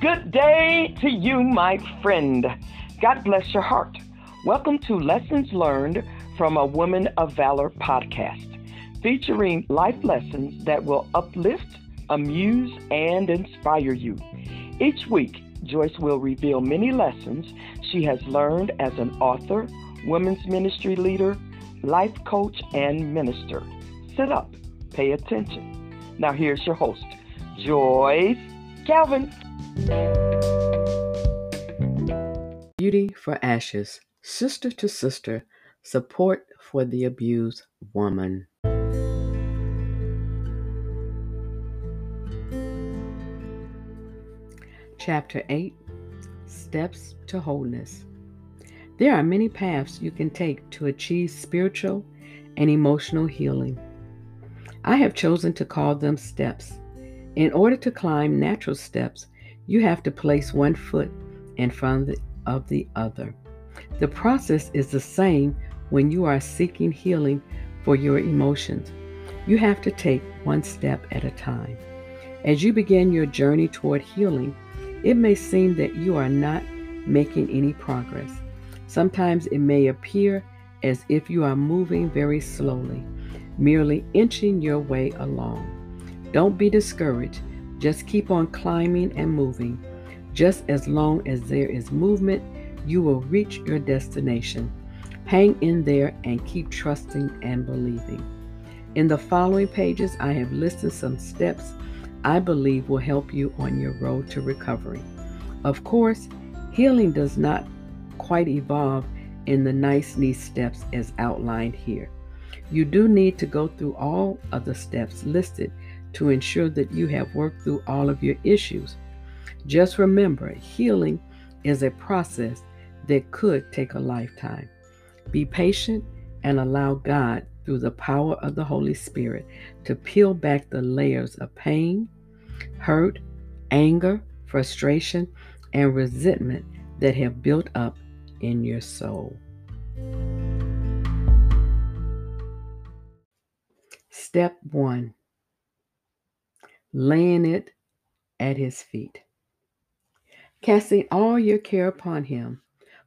Good day to you, my friend. God bless your heart. Welcome to Lessons Learned from a Woman of Valor podcast, featuring life lessons that will uplift, amuse, and inspire you. Each week, Joyce will reveal many lessons she has learned as an author, women's ministry leader, life coach, and minister. Sit up, pay attention. Now, here's your host, Joyce Calvin. Beauty for Ashes, Sister to Sister, Support for the Abused Woman. Chapter 8 Steps to Wholeness. There are many paths you can take to achieve spiritual and emotional healing. I have chosen to call them steps. In order to climb natural steps, you have to place one foot in front of the other. The process is the same when you are seeking healing for your emotions. You have to take one step at a time. As you begin your journey toward healing, it may seem that you are not making any progress. Sometimes it may appear as if you are moving very slowly, merely inching your way along. Don't be discouraged. Just keep on climbing and moving. Just as long as there is movement, you will reach your destination. Hang in there and keep trusting and believing. In the following pages, I have listed some steps I believe will help you on your road to recovery. Of course, healing does not quite evolve in the nice, neat steps as outlined here. You do need to go through all of the steps listed to ensure that you have worked through all of your issues. Just remember, healing is a process that could take a lifetime. Be patient and allow God through the power of the Holy Spirit to peel back the layers of pain, hurt, anger, frustration, and resentment that have built up in your soul. Step one laying it at his feet. Casting all your care upon him,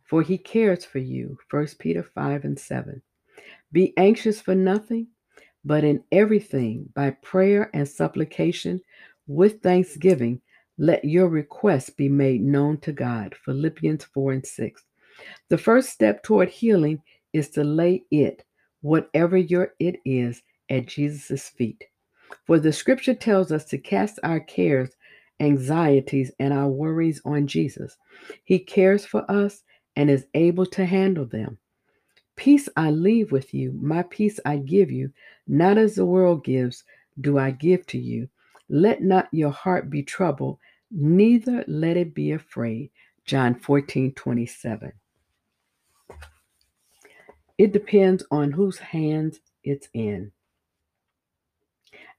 for he cares for you. 1 Peter 5 and 7. Be anxious for nothing, but in everything, by prayer and supplication, with thanksgiving, let your requests be made known to God. Philippians 4 and 6. The first step toward healing is to lay it, whatever your it is, at Jesus' feet. For the scripture tells us to cast our cares, anxieties, and our worries on Jesus. He cares for us and is able to handle them. Peace I leave with you, my peace I give you, not as the world gives, do I give to you. Let not your heart be troubled, neither let it be afraid. John 14 27. It depends on whose hands it's in.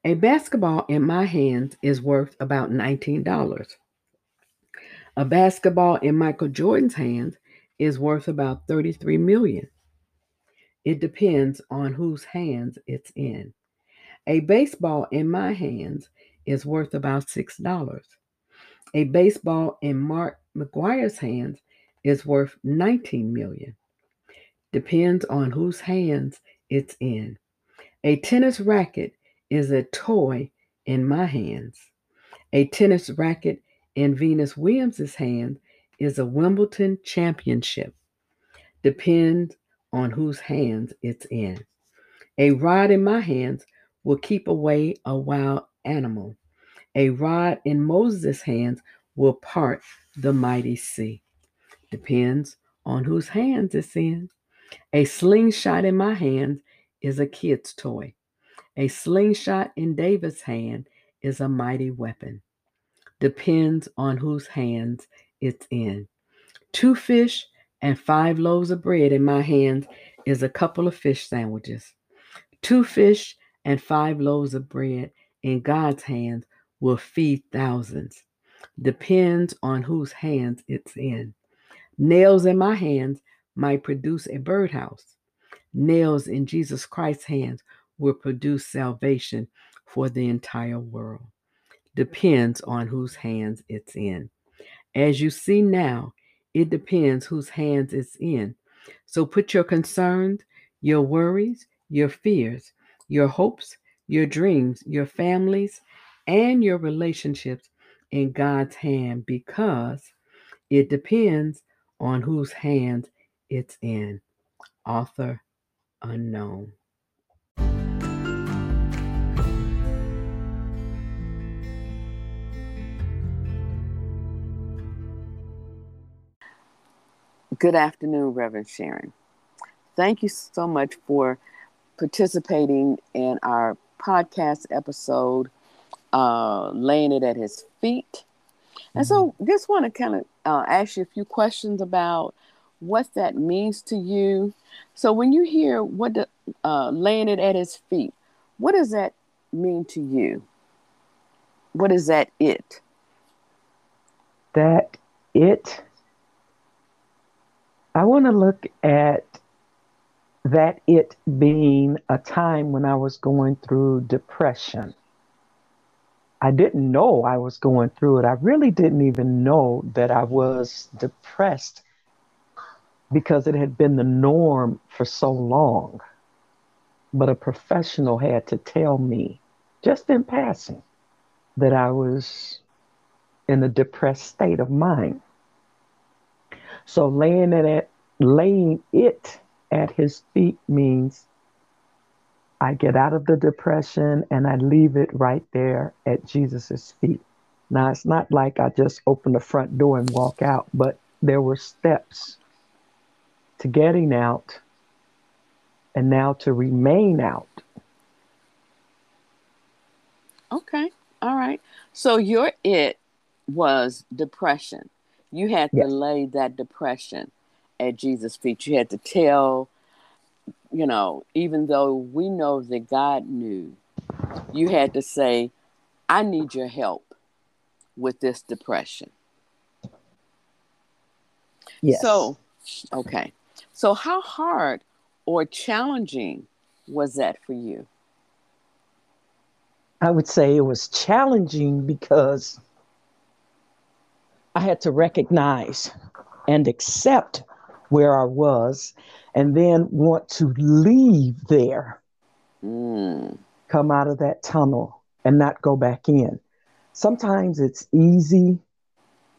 A basketball in my hands is worth about $19. A basketball in Michael Jordan's hands is worth about 33 million. It depends on whose hands it's in. A baseball in my hands is worth about $6. A baseball in Mark McGwire's hands is worth 19 million. Depends on whose hands it's in. A tennis racket is a toy in my hands. A tennis racket in Venus Williams's hand is a Wimbledon championship. Depends on whose hands it's in. A rod in my hands will keep away a wild animal. A rod in Moses' hands will part the mighty sea. Depends on whose hands it's in. A slingshot in my hands is a kid's toy. A slingshot in David's hand is a mighty weapon. Depends on whose hands it's in. Two fish and five loaves of bread in my hands is a couple of fish sandwiches. Two fish and five loaves of bread in God's hands will feed thousands. Depends on whose hands it's in. Nails in my hands might produce a birdhouse. Nails in Jesus Christ's hands will produce salvation for the entire world. Mm-hmm. Depends on whose hands it's in. As you see now, it depends whose hands it's in. So put your concerns, your worries, your fears, your hopes, your dreams, your families, and your relationships in God's hand because it depends on whose hands it's in. Author unknown. Good afternoon, Reverend Sharon. Thank you so much for participating in our podcast episode, uh, laying it at his feet. And so, mm-hmm. just want to kind of uh, ask you a few questions about what that means to you. So, when you hear what the, uh, laying it at his feet, what does that mean to you? What is that it? That it I want to look at that it being a time when I was going through depression. I didn't know I was going through it. I really didn't even know that I was depressed because it had been the norm for so long. But a professional had to tell me, just in passing, that I was in a depressed state of mind. So laying it at laying it at his feet means I get out of the depression and I leave it right there at Jesus' feet. Now it's not like I just open the front door and walk out, but there were steps to getting out and now to remain out. Okay. All right. So your it was depression you had to yes. lay that depression at Jesus' feet. You had to tell, you know, even though we know that God knew, you had to say, I need your help with this depression. Yes. So, okay. So, how hard or challenging was that for you? I would say it was challenging because I had to recognize and accept where I was and then want to leave there, mm. come out of that tunnel and not go back in. Sometimes it's easy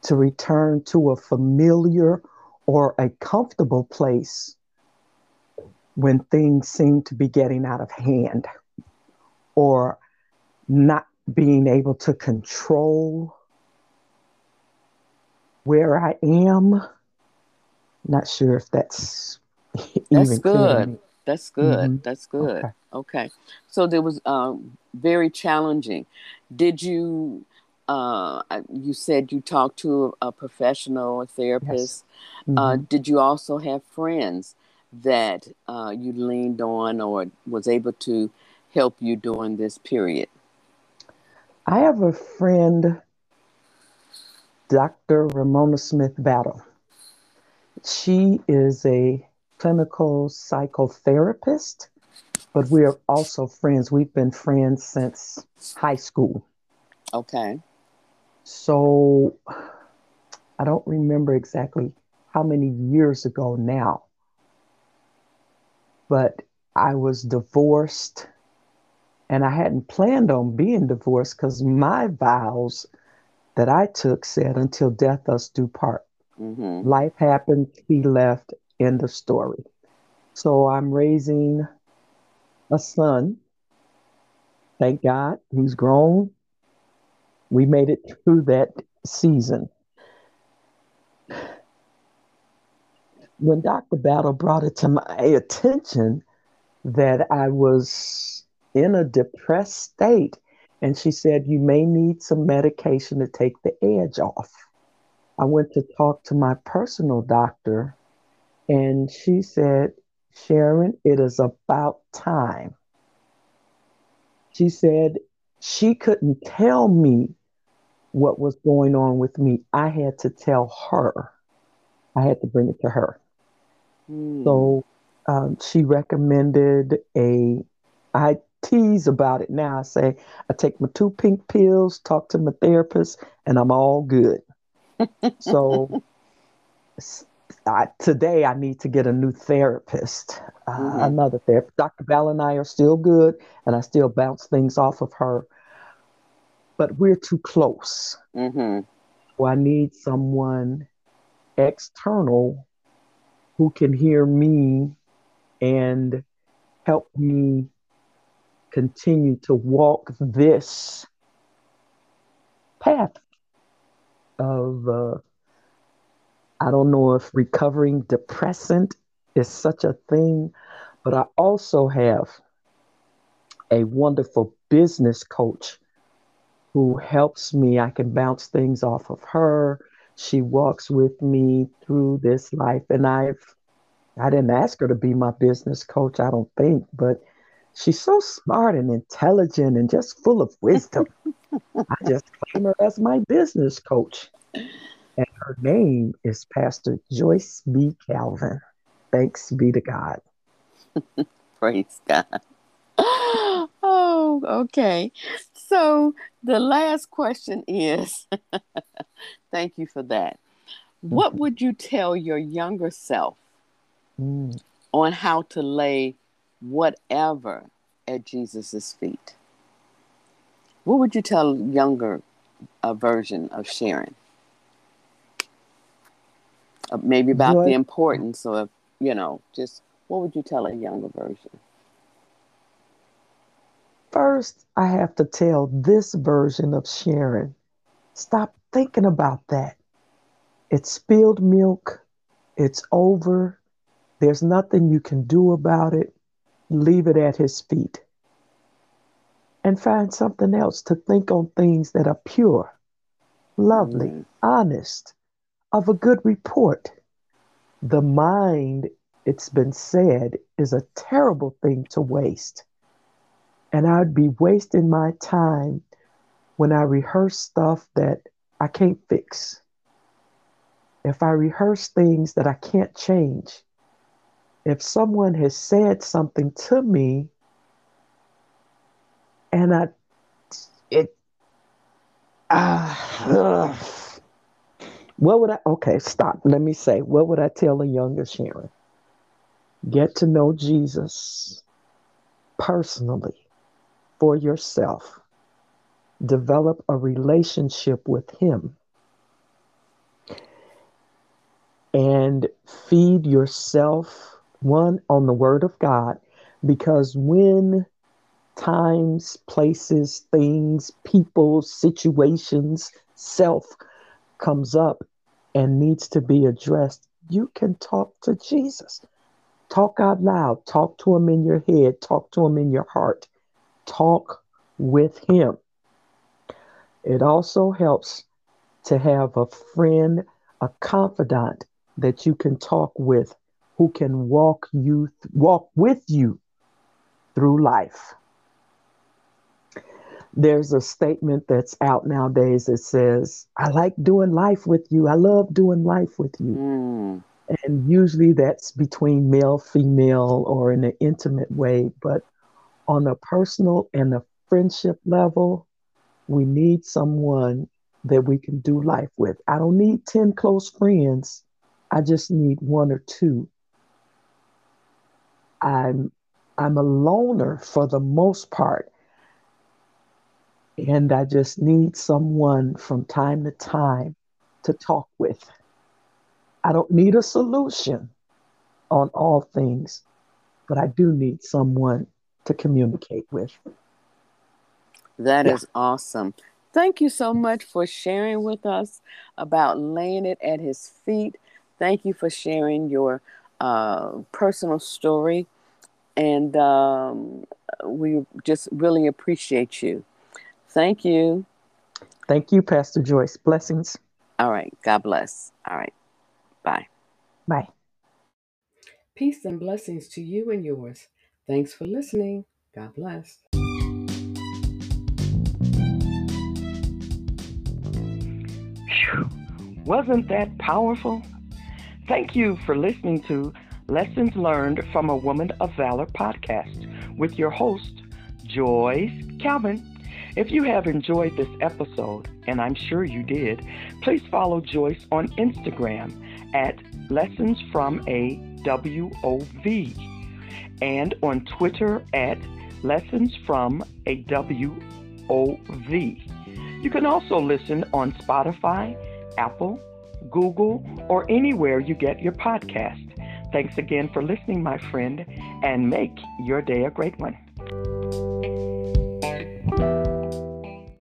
to return to a familiar or a comfortable place when things seem to be getting out of hand or not being able to control where I am. Not sure if that's that's good. That's good. Mm-hmm. That's good. Okay. okay. So there was um, very challenging. Did you? Uh, you said you talked to a, professional, a therapist. Yes. Uh, mm-hmm. Uh, did you also have friends that uh, you leaned on or was able to help you during this period? I have a friend Dr. Ramona Smith Battle. She is a clinical psychotherapist, but we are also friends. We've been friends since high school. Okay. So I don't remember exactly how many years ago now, but I was divorced and I hadn't planned on being divorced because my vows that I took said, Until death us do part. Mm-hmm. Life happened, he left, end of story. So I'm raising a son. Thank God he's grown. We made it through that season. When Dr. Battle brought it to my attention that I was in a depressed state, and she said, You may need some medication to take the edge off. I went to talk to my personal doctor, and she said, Sharon, it is about time. She said she couldn't tell me what was going on with me. I had to tell her. I had to bring it to her. Mm. So um, she recommended a. I tease about it now. I say, I take my two pink pills, talk to my therapist, and I'm all good. so I, today I need to get a new therapist, uh, mm-hmm. another therapist. Dr. Bell and I are still good, and I still bounce things off of her, but we're too close. Mm-hmm. So I need someone external who can hear me and help me continue to walk this path of uh, I don't know if recovering depressant is such a thing, but I also have a wonderful business coach who helps me. I can bounce things off of her. She walks with me through this life, and I've I didn't ask her to be my business coach, I don't think, but she's so smart and intelligent and just full of wisdom. I just claim her as my business coach. And her name is Pastor Joyce B. Calvin. Thanks be to God. Praise God. Oh, okay. So the last question is thank you for that. What would you tell your younger self mm. on how to lay whatever at Jesus' feet? What would you tell younger a version of Sharon? Uh, maybe about what? the importance of, you know, just what would you tell a younger version? First, I have to tell this version of Sharon stop thinking about that. It's spilled milk. It's over. There's nothing you can do about it. Leave it at his feet. And find something else to think on things that are pure, lovely, mm. honest, of a good report. The mind, it's been said, is a terrible thing to waste. And I'd be wasting my time when I rehearse stuff that I can't fix. If I rehearse things that I can't change, if someone has said something to me and I, it, uh, what would I, okay, stop. Let me say, what would I tell a younger Sharon? Get to know Jesus personally for yourself. Develop a relationship with Him. And feed yourself, one, on the Word of God, because when times, places, things, people, situations, self comes up and needs to be addressed, you can talk to Jesus. Talk out loud. Talk to him in your head. Talk to him in your heart. Talk with him. It also helps to have a friend, a confidant that you can talk with who can walk you walk with you through life there's a statement that's out nowadays that says, I like doing life with you. I love doing life with you. Mm. And usually that's between male, female, or in an intimate way. But on a personal and a friendship level, we need someone that we can do life with. I don't need 10 close friends. I just need one or two. I'm I'm a loner for the most part. And I just need someone from time to time to talk with. I don't need a solution on all things, but I do need someone to communicate with. That yeah. is awesome. Thank you so much for sharing with us about laying it at his feet. Thank you for sharing your uh, personal story. And um, we just really appreciate you. Thank you. Thank you, Pastor Joyce. Blessings. All right. God bless. All right. Bye. Bye. Peace and blessings to you and yours. Thanks for listening. God bless. Whew. Wasn't that powerful? Thank you for listening to Lessons Learned from a Woman of Valor podcast with your host, Joyce Calvin. If you have enjoyed this episode, and I'm sure you did, please follow Joyce on Instagram at Lessons from a WOV and on Twitter at Lessons from a WOV. You can also listen on Spotify, Apple, Google, or anywhere you get your podcast. Thanks again for listening, my friend, and make your day a great one.